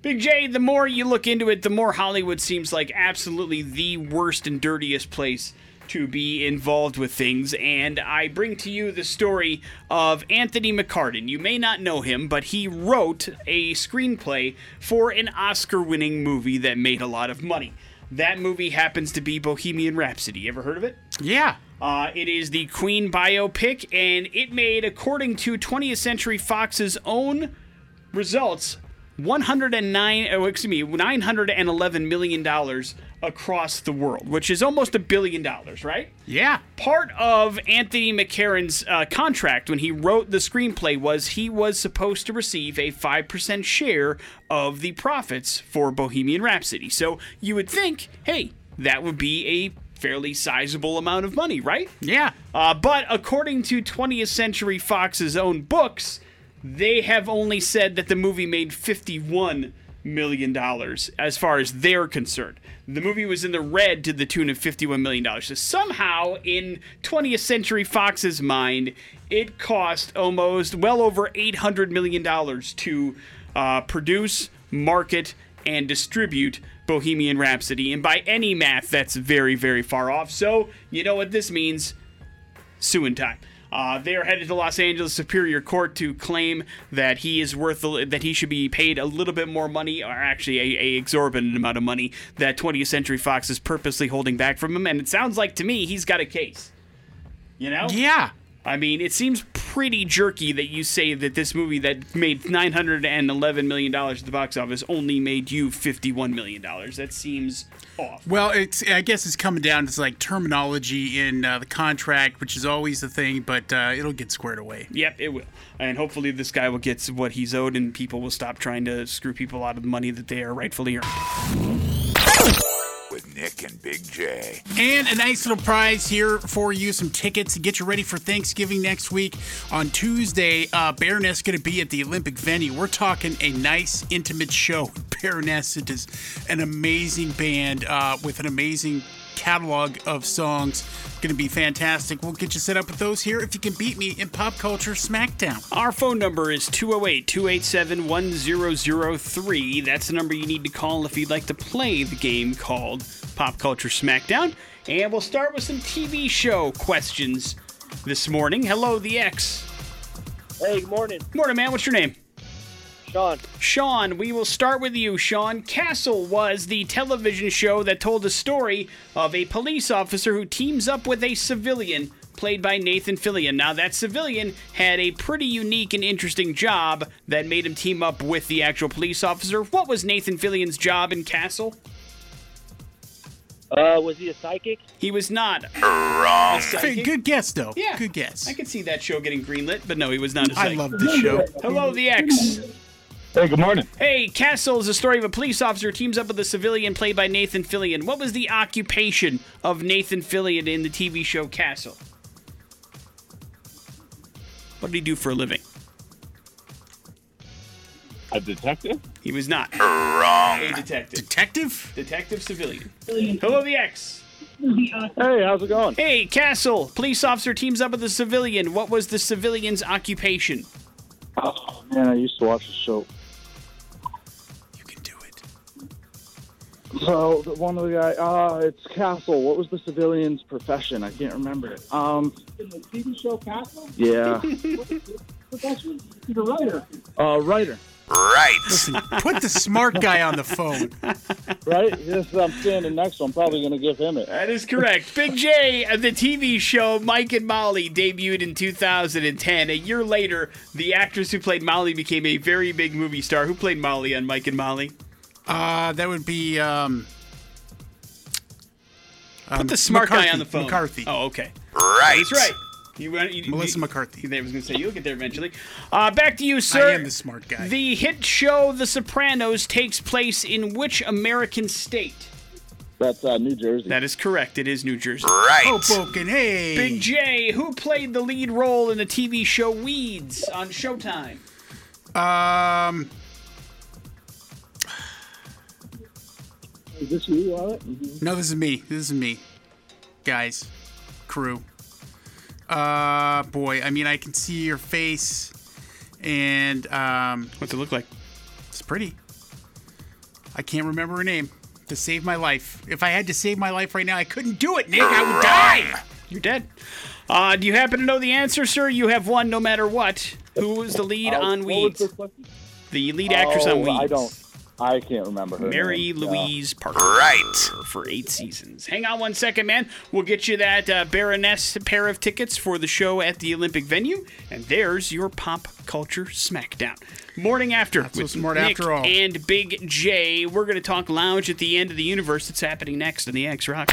Big J, the more you look into it, the more Hollywood seems like absolutely the worst and dirtiest place to be involved with things. And I bring to you the story of Anthony McCarten. You may not know him, but he wrote a screenplay for an Oscar winning movie that made a lot of money. That movie happens to be Bohemian Rhapsody. Ever heard of it? Yeah. Uh, it is the Queen biopic, and it made, according to 20th Century Fox's own results, 109, oh, excuse me, 911 million dollars across the world, which is almost a billion dollars, right? Yeah. Part of Anthony McCarten's uh, contract when he wrote the screenplay was he was supposed to receive a 5% share of the profits for Bohemian Rhapsody. So you would think, hey, that would be a fairly sizable amount of money, right? Yeah. Uh, but according to 20th Century Fox's own books, they have only said that the movie made $51 million as far as they're concerned. The movie was in the red to the tune of $51 million. So somehow, in 20th Century Fox's mind, it cost almost well over $800 million to uh, produce, market, and distribute Bohemian Rhapsody. And by any math, that's very, very far off. So, you know what this means? suing time. Uh, they are headed to Los Angeles Superior Court to claim that he is worth that he should be paid a little bit more money, or actually a, a exorbitant amount of money that 20th Century Fox is purposely holding back from him. And it sounds like to me he's got a case. You know? Yeah. I mean, it seems pretty jerky that you say that this movie that made 911 million dollars at the box office only made you 51 million dollars. That seems off. Well, it's I guess it's coming down to like terminology in uh, the contract, which is always the thing, but uh, it'll get squared away. Yep, it will. And hopefully this guy will get what he's owed and people will stop trying to screw people out of the money that they are rightfully earning. With Nick and Big J. And a nice little prize here for you some tickets to get you ready for Thanksgiving next week. On Tuesday, uh, Baroness going to be at the Olympic venue. We're talking a nice, intimate show. *laughs* Baroness it is an amazing band uh, with an amazing catalog of songs. Going to be fantastic. We'll get you set up with those here if you can beat me in Pop Culture Smackdown. Our phone number is 208 287 1003. That's the number you need to call if you'd like to play the game called Pop Culture Smackdown. And we'll start with some TV show questions this morning. Hello, the X. Hey, good morning, Good Morning, man. What's your name? Sean. Sean, we will start with you. Sean, Castle was the television show that told the story of a police officer who teams up with a civilian played by Nathan Fillion. Now, that civilian had a pretty unique and interesting job that made him team up with the actual police officer. What was Nathan Fillion's job in Castle? Uh, was he a psychic? He was not. Wrong. a psychic. Good guess, though. Yeah. Good guess. I could see that show getting greenlit, but no, he was not a psychic. I love this show. Hello, the X. Hey, good morning. Hey, Castle is a story of a police officer who teams up with a civilian played by Nathan Fillion. What was the occupation of Nathan Fillion in the TV show Castle? What did he do for a living? A detective? He was not Wrong. a detective. Detective? Detective civilian. Hello, the X. Hey, how's it going? Hey, Castle. Police officer teams up with a civilian. What was the civilian's occupation? Oh, man, I used to watch the show. So the, one of the guy, uh, it's Castle. What was the civilian's profession? I can't remember it. Um, in the TV show Castle? yeah, Profession? He's a writer. uh, writer, Right. Listen, put the smart guy on the phone. right? Yes, I'm standing next to. him. I'm probably going to give him it. That is correct. Big J, uh, the TV show Mike and Molly debuted in 2010. A year later, the actress who played Molly became a very big movie star. Who played Molly on Mike and Molly? Uh, that would be um, Put the smart guy on the phone. McCarthy. Oh, okay. Right. That's right. You, want- you, Melissa you, McCarthy. I was going to say, you'll get there eventually. Uh, back to you, sir. I am the smart guy. The hit show The Sopranos takes place in which American state? That's uh, New Jersey. That is correct. It is New Jersey. Right. Hoboken, hey. Big J, who played the lead role in the TV show Weeds on Showtime? Um, Is this you, Wyatt? no, this is me. This is me. Guys, crew. Uh, boy, I mean, I can see your face, and um, What's it look like? it's pretty. I can't remember her name. To save my life. If I had to save my life right now, I couldn't do it, Nick. I would die. You're dead. Uh, do you happen to know the answer, sir? You have won no matter what. Who was the lead Uh, on Weeds? the? The lead actress oh, on Weeds. I don't. I can't remember her. Mary name. Louise Parker. Right. For eight seasons. Hang on one second, man. We'll get you that uh, Baroness pair of tickets for the show at the Olympic venue. And there's your pop culture smackdown. Morning after. so with smart Nick after all. And Big J. We're going to talk lounge at the end of the universe. It's happening next on the X Rock.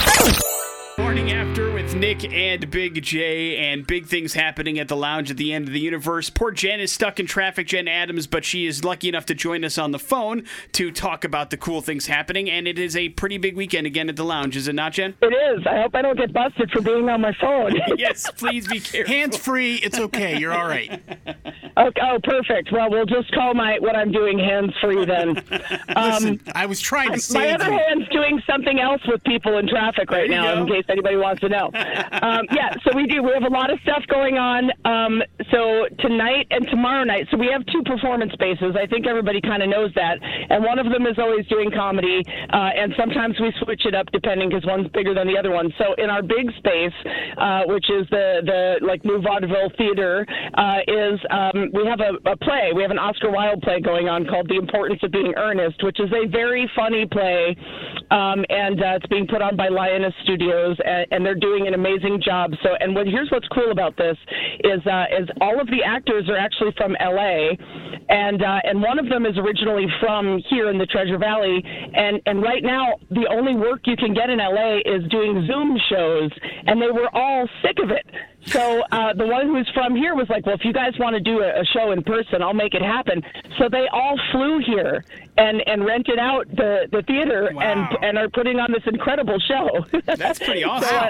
Morning after with Nick and Big J, and big things happening at the lounge at the end of the universe. Poor Jen is stuck in traffic, Jen Adams, but she is lucky enough to join us on the phone to talk about the cool things happening. And it is a pretty big weekend again at the lounge, is it not, Jen? It is. I hope I don't get busted for being on my phone. *laughs* *laughs* yes, please be careful. Hands free. It's okay. You're all right. okay, oh, perfect. Well, we'll just call my what I'm doing hands free then. *laughs* Listen, I was trying to My other you. hand's doing something else with people in traffic right now, go. in case anybody wants to know. um, yeah, so we do. We have a lot of stuff going on. Um, so tonight and tomorrow night, so we have two performance spaces. I think everybody kind of knows that. And one of them is always doing comedy, uh, and sometimes we switch it up depending because one's bigger than the other one. So in our big space, uh, which is the the like New Vaudeville Theater, uh, is um, we have a, a play. We have an Oscar Wilde play going on called The Importance of Being Earnest, which is a very funny play, um, and uh, it's being put on by Lioness Studios, and, and they're doing an amazing job. So, and what, here's what's cool about this is uh, is all of the actors are actually from LA, and uh, and one of them is originally from here in the Treasure Valley, and and right now the only work you can get in LA is doing Zoom shows, and they were all sick of it. So uh, the one who's from here was like, well, if you guys want to do a, a show in person, I'll make it happen. So they all flew here and and rented out the the theater Wow. and and are putting on this incredible show. That's pretty *laughs* So, awesome. uh,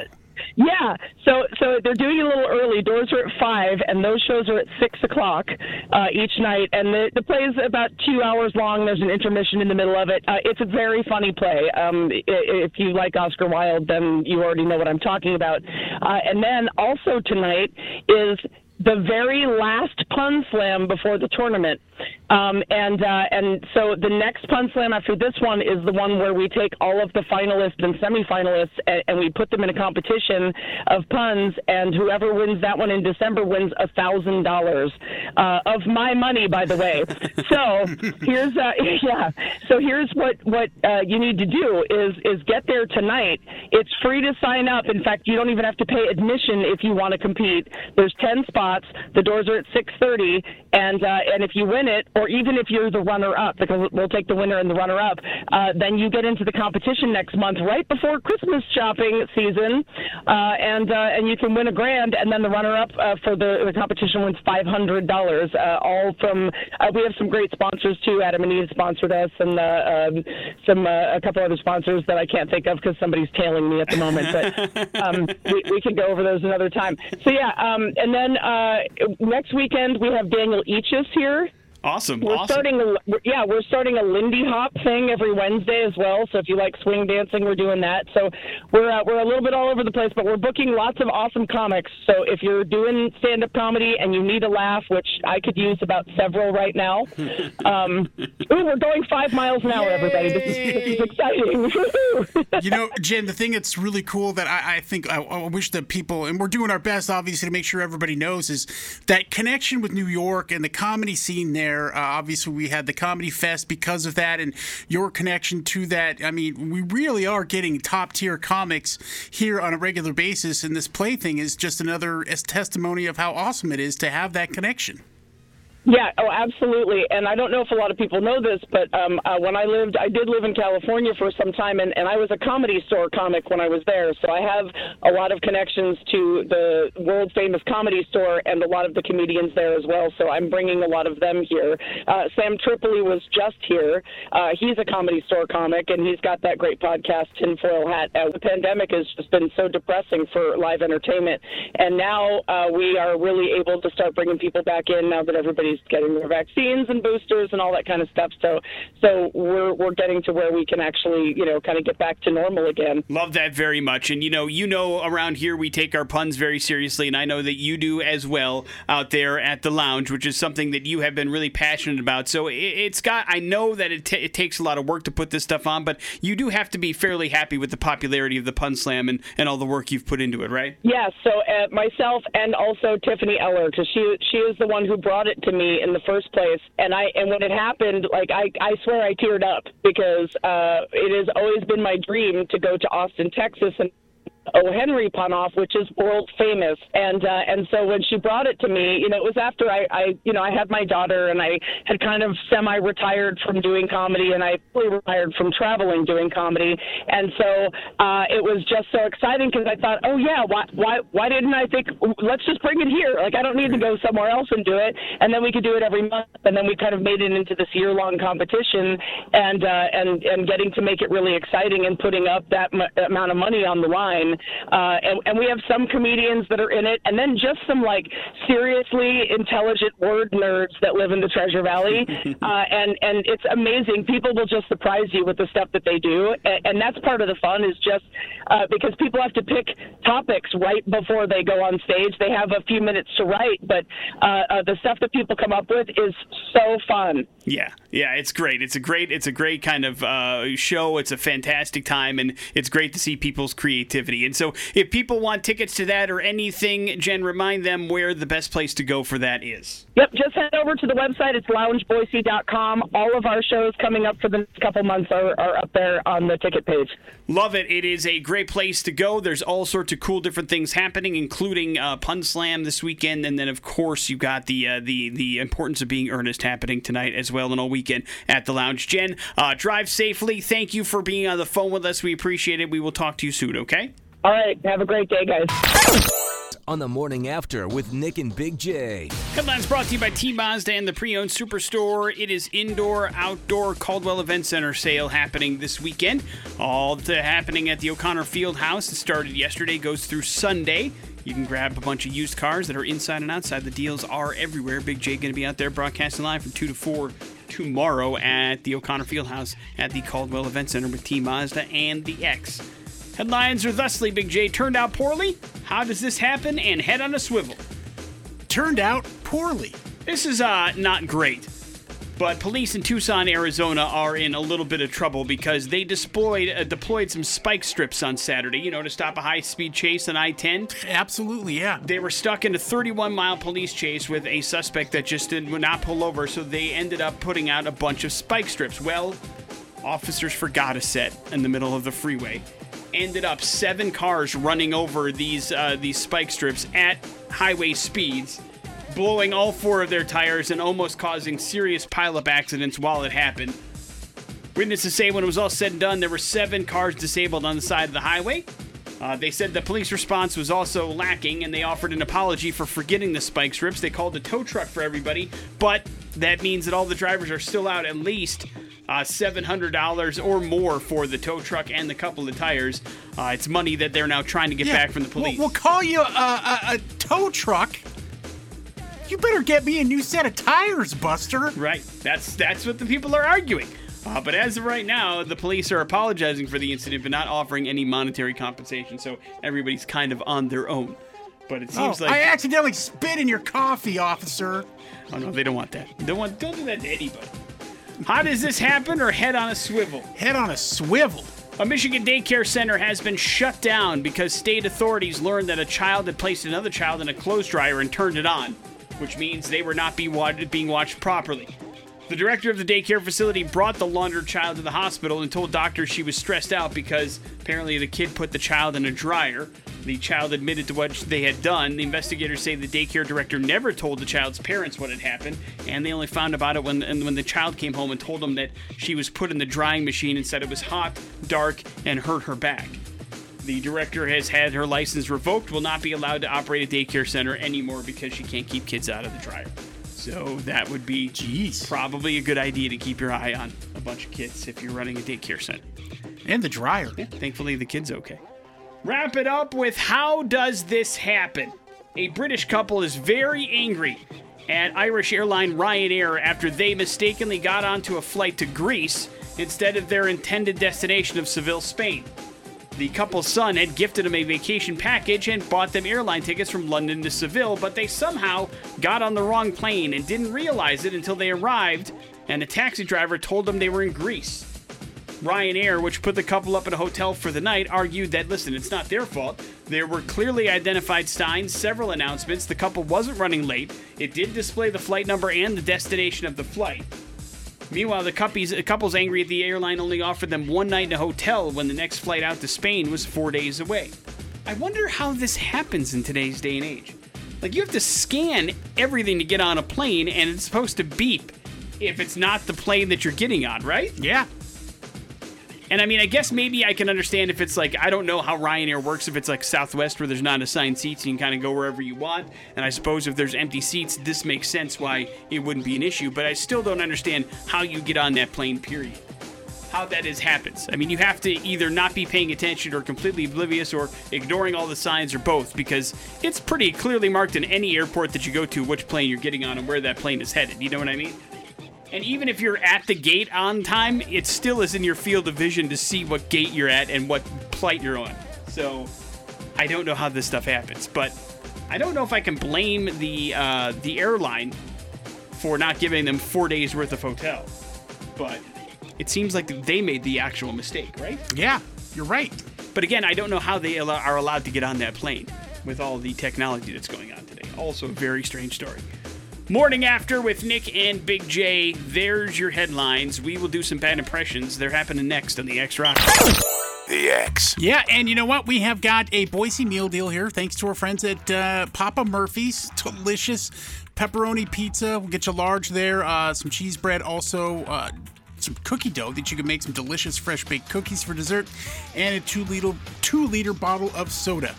Yeah, so so they're doing it a little early. Doors are at five, and those shows are at six o'clock uh, each night. And the the play is about two hours long. There's an intermission in the middle of it. Uh, it's a very funny play. Um, if you like Oscar Wilde, then you already know what I'm talking about. Uh, and then also tonight is the very last pun slam before the tournament. Um, and uh, and so the next pun slam after this one is the one where we take all of the finalists and semifinalists and, and we put them in a competition of puns, and whoever wins that one in December wins a thousand dollars uh, of my money, by the way. So here's uh, *laughs* yeah. So here's what what uh, you need to do is is get there tonight. It's free to sign up. In fact, you don't even have to pay admission if you want to compete. There's ten spots. The doors are at six thirty, and uh, and if you win it, or even if you're the runner up, because we'll take the winner and the runner up, uh, then you get into the competition next month, right before Christmas shopping season, uh, and uh, and you can win a grand, and then the runner up uh, for the, the competition wins five hundred dollars. Uh, all from uh, we have some great sponsors too. Adam and Eve sponsored us, and uh, um, some uh, a couple other sponsors that I can't think of because somebody's tailing me at the moment. But *laughs* um, we, we can go over those another time. So yeah, um, and then uh, next weekend we have Daniel Eaches here. Awesome. We're awesome. starting a yeah, we're starting a Lindy Hop thing every Wednesday as well. So if you like swing dancing, we're doing that. So we're uh, we're a little bit all over the place, but we're booking lots of awesome comics. So if you're doing stand up comedy and you need a laugh, which I could use about several right now, *laughs* um, ooh, we're going five miles an hour, everybody. This is this is exciting. *laughs* you know, Jen, the thing that's really cool that I, I think I, I wish that people, and we're doing our best, obviously, to make sure everybody knows, is that connection with New York and the comedy scene there. Uh, obviously, we had the Comedy Fest because of that, and your connection to that. I mean, we really are getting top tier comics here on a regular basis, and this play thing is just another testimony of how awesome it is to have that connection. Yeah, oh, absolutely. And I don't know if a lot of people know this, but um, uh, when I lived, I did live in California for some time, and, and I was a comedy store comic when I was there. So I have a lot of connections to the world famous comedy store and a lot of the comedians there as well. So I'm bringing a lot of them here. Uh, Sam Tripoli was just here. Uh, he's a comedy store comic, and he's got that great podcast, Tinfoil Hat. Uh, the pandemic has just been so depressing for live entertainment, and now uh, we are really able to start bringing people back in now that everybody's getting their vaccines and boosters and all that kind of stuff. So, so we're we're getting to where we can actually, you know, kind of get back to normal again. Love that very much. And you know, you know, around here we take our puns very seriously, and I know that you do as well out there at the lounge, which is something that you have been really passionate about. So it, it's got. I know that it, ta it takes a lot of work to put this stuff on, but you do have to be fairly happy with the popularity of the pun slam and, and all the work you've put into it, right? Yeah, so uh, myself and also Tiffany Eller, because she she is the one who brought it to me in the first place, and I and when it happened, like I I swear I teared up because uh, it has always been my dream to go to Austin, Texas, and O. Henry pun off, which is world famous. And uh, and so when she brought it to me, you know, it was after I, I you know I had my daughter and I had kind of semi-retired from doing comedy and I fully retired from traveling doing comedy. And so uh, it was just so exciting because I thought, oh yeah, why why why didn't I think let's just bring it here? Like I don't need to go somewhere else and do it. And then we could do it every month. And then we kind of made it into this year-long competition and uh, and and getting to make it really exciting and putting up that m- amount of money on the line. Uh, and, and we have some comedians that are in it, and then just some like seriously intelligent word nerds that live in the Treasure Valley. *laughs* uh, and and it's amazing. People will just surprise you with the stuff that they do, and, and that's part of the fun. Is just uh, because people have to pick topics right before they go on stage. They have a few minutes to write, but uh, uh, the stuff that people come up with is so fun. Yeah, yeah, it's great. It's a great, it's a great kind of uh, show. It's a fantastic time, and it's great to see people's creativity. And so, if people want tickets to that or anything, Jen, remind them where the best place to go for that is. Yep, just head over to the website. It's loungeboise.com. All of our shows coming up for the next couple months are, are up there on the ticket page. Love it. It is a great place to go. There's all sorts of cool different things happening, including uh, Pun Slam this weekend, and then of course you've got the uh, the the importance of being earnest happening tonight as well, and all weekend at the lounge. Jen, uh, drive safely. Thank you for being on the phone with us. We appreciate it. We will talk to you soon. Okay. All right. Have a great day, guys. on the morning after with Nick and Big J. Headlines brought to you by T Mazda and the Pre Owned Superstore. It is indoor, outdoor Caldwell Event Center sale happening this weekend. All the happening at the O'Connor Field House. It started yesterday, goes through Sunday. You can grab a bunch of used cars that are inside and outside. The deals are everywhere. Big J going to be out there broadcasting live from 2 to 4 tomorrow at the O'Connor Field House at the Caldwell Event Center with T Mazda and the X. Headlines are thusly Big J turned out poorly. How does this happen? And head on a swivel. Turned out poorly. This is uh, not great. But police in Tucson, Arizona are in a little bit of trouble because they deployed uh, deployed some spike strips on Saturday, you know, to stop a high-speed chase on I-10. Absolutely, yeah. They were stuck in a 31-mile police chase with a suspect that just did not pull over, so they ended up putting out a bunch of spike strips. Well, officers forgot a set in the middle of the freeway. Ended up seven cars running over these uh, these spike strips at highway speeds blowing all four of their tires and almost causing serious pileup accidents while it happened. Witnesses say when it was all said and done, there were seven cars disabled on the side of the highway. Uh, they said the police response was also lacking, and they offered an apology for forgetting the spike strips. They called a tow truck for everybody, but that means that all the drivers are still out at least uh, $700 or more for the tow truck and the couple of tires. Uh, it's money that they're now trying to get Yeah, back from the we'll- police. We'll, call you a, a, a tow truck. You better get me a new set of tires, Buster. Right. That's that's what the people are arguing. Uh, but as of right now, the police are apologizing for the incident, but not offering any monetary compensation. So everybody's kind of on their own. But it seems oh, like I accidentally spit in your coffee, officer. oh no, they don't want that. They don't want don't do that to anybody. How does this happen? Or head on a swivel? Head on a swivel. A Michigan daycare center has been shut down because state authorities learned that a child had placed another child in a clothes dryer and turned it on, which means they were not being watched properly. The director of the daycare facility brought the laundered child to the hospital and told doctors she was stressed out because apparently the kid put the child in a dryer. The child admitted to what they had done. The investigators say the daycare director never told the child's parents what had happened, and they only found about it when when the child came home and told them that she was put in the drying machine and said it was hot, dark, and hurt her back. The director has had her license revoked, will not be allowed to operate a daycare center anymore because she can't keep kids out of the dryer. So that would be Jeez. probably a good idea to keep your eye on a bunch of kids if you're running a daycare center. And the dryer. Yeah, thankfully the kid's okay. Wrap it up with how does this happen? A British couple is very angry at Irish airline Ryanair after they mistakenly got onto a flight to Greece instead of their intended destination of Seville, Spain. The couple's son had gifted them a vacation package and bought them airline tickets from London to Seville, but they somehow got on the wrong plane and didn't realize it until they arrived, and a taxi driver told them they were in Greece. Ryanair, which put the couple up at a hotel for the night, argued that, listen, it's not their fault. There were clearly identified signs, several announcements. The couple wasn't running late. It did display the flight number and the destination of the flight. Meanwhile, the couple's, the couple's angry at the airline only offered them one night in a hotel when the next flight out to Spain was four days away. I wonder how this happens in today's day and age. Like, you have to scan everything to get on a plane, and it's supposed to beep if it's not the plane that you're getting on, right? Yeah. And I mean, I guess maybe I can understand if it's like, I don't know how Ryanair works, if it's like Southwest where there's not assigned seats you can kind of go wherever you want. And I suppose if there's empty seats, this makes sense why it wouldn't be an issue. But I still don't understand how you get on that plane, period. How that is happens. I mean, you have to either not be paying attention or completely oblivious or ignoring all the signs or both because it's pretty clearly marked in any airport that you go to which plane you're getting on and where that plane is headed. You know what I mean? And even if you're at the gate on time, it still is in your field of vision to see what gate you're at and what flight you're on. So I don't know how this stuff happens, but I don't know if I can blame the uh, the airline for not giving them four days worth of hotel. But it seems like they made the actual mistake, right? Yeah, you're right. But again, I don't know how they are allowed to get on that plane with all the technology that's going on today. Also, a very strange story. Morning after with Nick and Big J. There's your headlines. We will do some bad impressions. They're happening next on the X Rock. The X. Yeah, and you know what? We have got a Boise meal deal here, thanks to our friends at uh, Papa Murphy's. Delicious pepperoni pizza. We'll get you large there. Uh, some cheese bread, also. Uh, some cookie dough that you can make some delicious fresh baked cookies for dessert, and a two liter two liter bottle of soda.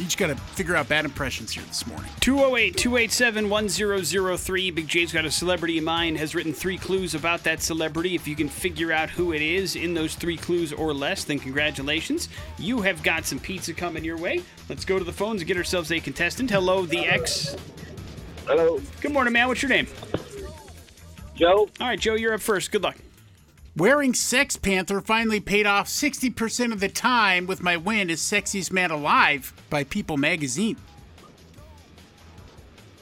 You just got to figure out bad impressions here this morning. 208 287 1003. Big J's got a celebrity in mind, has written three clues about that celebrity. If you can figure out who it is in those three clues or less, then congratulations. You have got some pizza coming your way. Let's go to the phones and get ourselves a contestant. Hello, the X. Hello, Good morning, man. What's your name? Joe. All right, Joe, you're up first. Good luck. Wearing Sex Panther finally paid off 60% of the time with my win as Sexiest Man Alive by People magazine.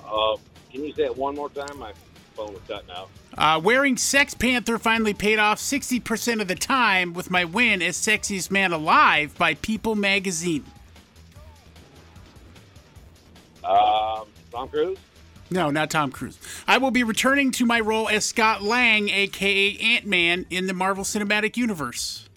Uh, can you say it one more time? My phone was cutting out. Uh, wearing Sex Panther finally paid off 60% of the time with my win as Sexiest Man Alive by People magazine. Um, Tom Cruise. No, not Tom Cruise. I will be returning to my role as Scott Lang, aka Ant Man, in the Marvel Cinematic Universe.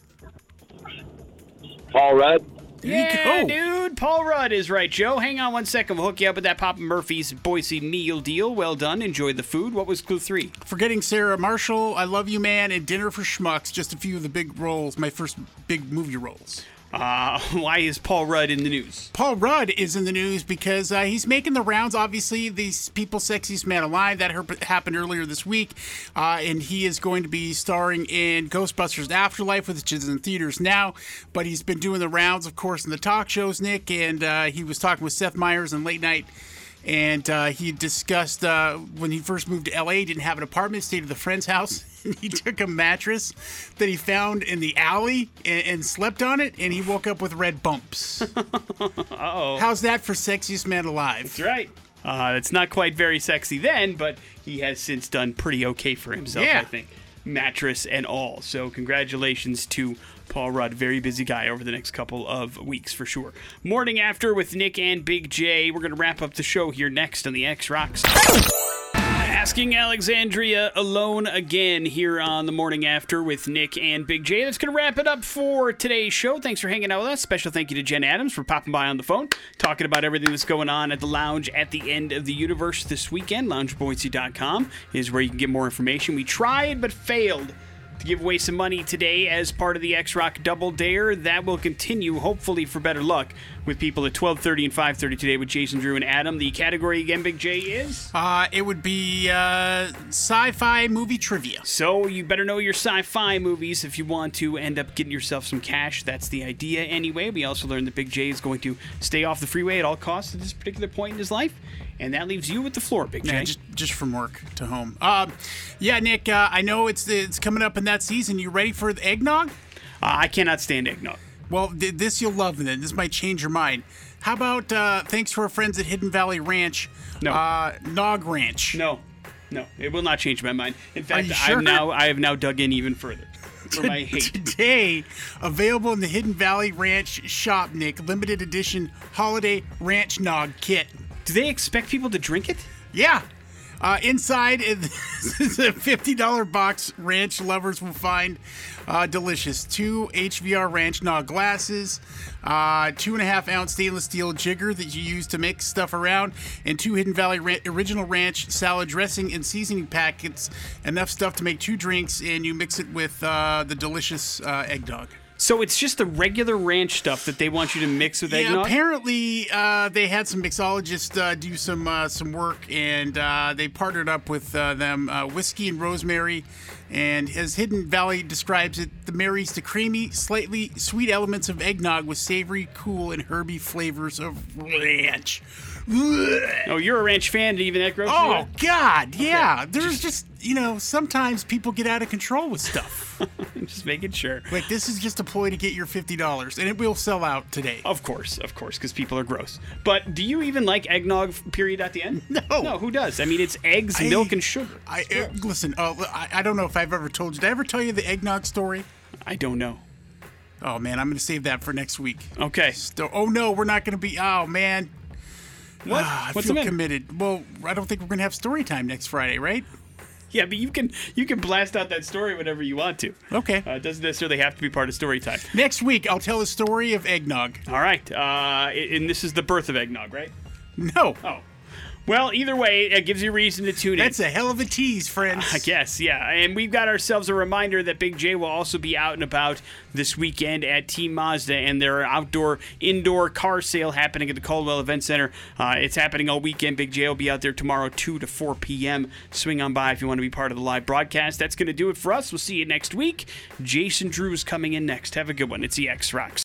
Paul Rudd. There Yeah, you go. dude. Paul Rudd is right, Joe. Hang on one second. We'll hook you up with that Papa Murphy's Boise meal deal. Well done. Enjoy the food. What was clue three? Forgetting Sarah Marshall, I Love You Man, and Dinner for Schmucks. Just a few of the big roles, my first big movie roles. Uh, *laughs* why is Paul Rudd in the news? Paul Rudd is in the news because uh, he's making the rounds. Obviously, these People Sexiest Man Alive that happened earlier this week, uh, and he is going to be starring in Ghostbusters Afterlife, which is in theaters now. But he's been doing the rounds, of course, in the talk shows, Nick, and uh, he was talking with Seth Meyers in late night. And uh, he discussed uh, when he first moved to LA, he didn't have an apartment, stayed at the friend's house. *laughs* He took a mattress that he found in the alley and, and slept on it, and he woke up with red bumps. *laughs* Uh-oh. How's that for sexiest man alive? That's right. Uh, it's not quite very sexy then, but he has since done pretty okay for himself, Yeah. I think. Mattress and all. So, congratulations to Paul Rudd. Very busy guy over the next couple of weeks for sure. Morning after with Nick and Big J. We're going to wrap up the show here next on the X Rocks. Asking Alexandria alone again here on the morning after with Nick and Big J. That's going to wrap it up for today's show. Thanks for hanging out with us. Special thank you to Jen Adams for popping by on the phone, talking about everything that's going on at the lounge at the end of the universe this weekend. LoungeBoise.com is where you can get more information. We tried but failed to give away some money today as part of the X Rock Double Dare. That will continue, hopefully, for better luck with people at 12:30 and 5:30 today with Jason, Drew, and Adam. The category again, Big J is. Uh, it would be uh, sci-fi movie trivia. So you better know your sci-fi movies if you want to end up getting yourself some cash. That's the idea anyway. We also learned that Big J is going to stay off the freeway at all costs at this particular point in his life, and that leaves you with the floor, Big J. Yeah, just just from work to home. Um, yeah, Nick. Uh, I know it's it's coming up in that season. You ready for the eggnog? Uh, I cannot stand eggnog. Well, th- this you'll love. Then this might change your mind. How about uh, thanks to our friends at Hidden Valley Ranch? No. Uh, Nog Ranch. No, no, it will not change my mind. In fact, sure? I'm now I have now dug in even further *laughs* for my hate. Today, available in the Hidden Valley Ranch shop, Nick. Limited edition holiday ranch nog kit. Do they expect people to drink it? Yeah. Uh, inside *laughs* is a $50 box ranch lovers will find uh, delicious. Two HVR ranch nog glasses, uh, two and a half ounce stainless steel jigger that you use to mix stuff around, and two Hidden Valley Ra- Original Ranch salad dressing and seasoning packets. Enough stuff to make two drinks, and you mix it with uh, the delicious uh, eggnog. So it's just the regular ranch stuff that they want you to mix with Yeah, eggnog. apparently uh, they had some mixologists uh, do some uh, some work, and uh, they partnered up with uh, them, uh, whiskey and rosemary. And as Hidden Valley describes it, the marries the creamy, slightly sweet elements of eggnog with savory, cool, and herby flavors of ranch. Oh, you're a ranch fan, and even that gross. Oh God, yeah. There's just you know sometimes people get out of control with stuff. *laughs* just making sure. like this is just a ploy to get your fifty dollars, and it will sell out today. Of course, of course, because people are gross. But do you even like eggnog? Period at the end. *laughs* No. no. Who does? I mean, it's eggs, I- milk, and sugar. I uh, listen. Uh, I, I don't know if I've ever told you. Did I ever tell you the eggnog story? I don't know. Oh man, I'm gonna save that for next week. Okay. So, oh no, we're not gonna be. Oh man, What? Ah, I What's feel committed. Well, I don't think we're gonna have story time next Friday, right? Yeah, but you can you can blast out that story whenever you want to. Okay. Uh, it doesn't necessarily have to be part of story time. Next week, I'll tell a story of eggnog. All right. Uh, and this is the birth of eggnog, right? No, Oh. Well, either way, it gives you reason to tune in. That's a hell of a tease, friends. *laughs* I guess, yeah. And we've got ourselves a reminder that Big J will also be out and about this weekend at Team Mazda and their outdoor indoor car sale happening at the Caldwell Event Center. Uh, it's happening all weekend. Big J will be out there tomorrow, 2 to 4 p.m. Swing on by if you want to be part of the live broadcast. That's going to do it for us. We'll see you next week. Jason Drew is coming in next. Have a good one. It's the X Rocks.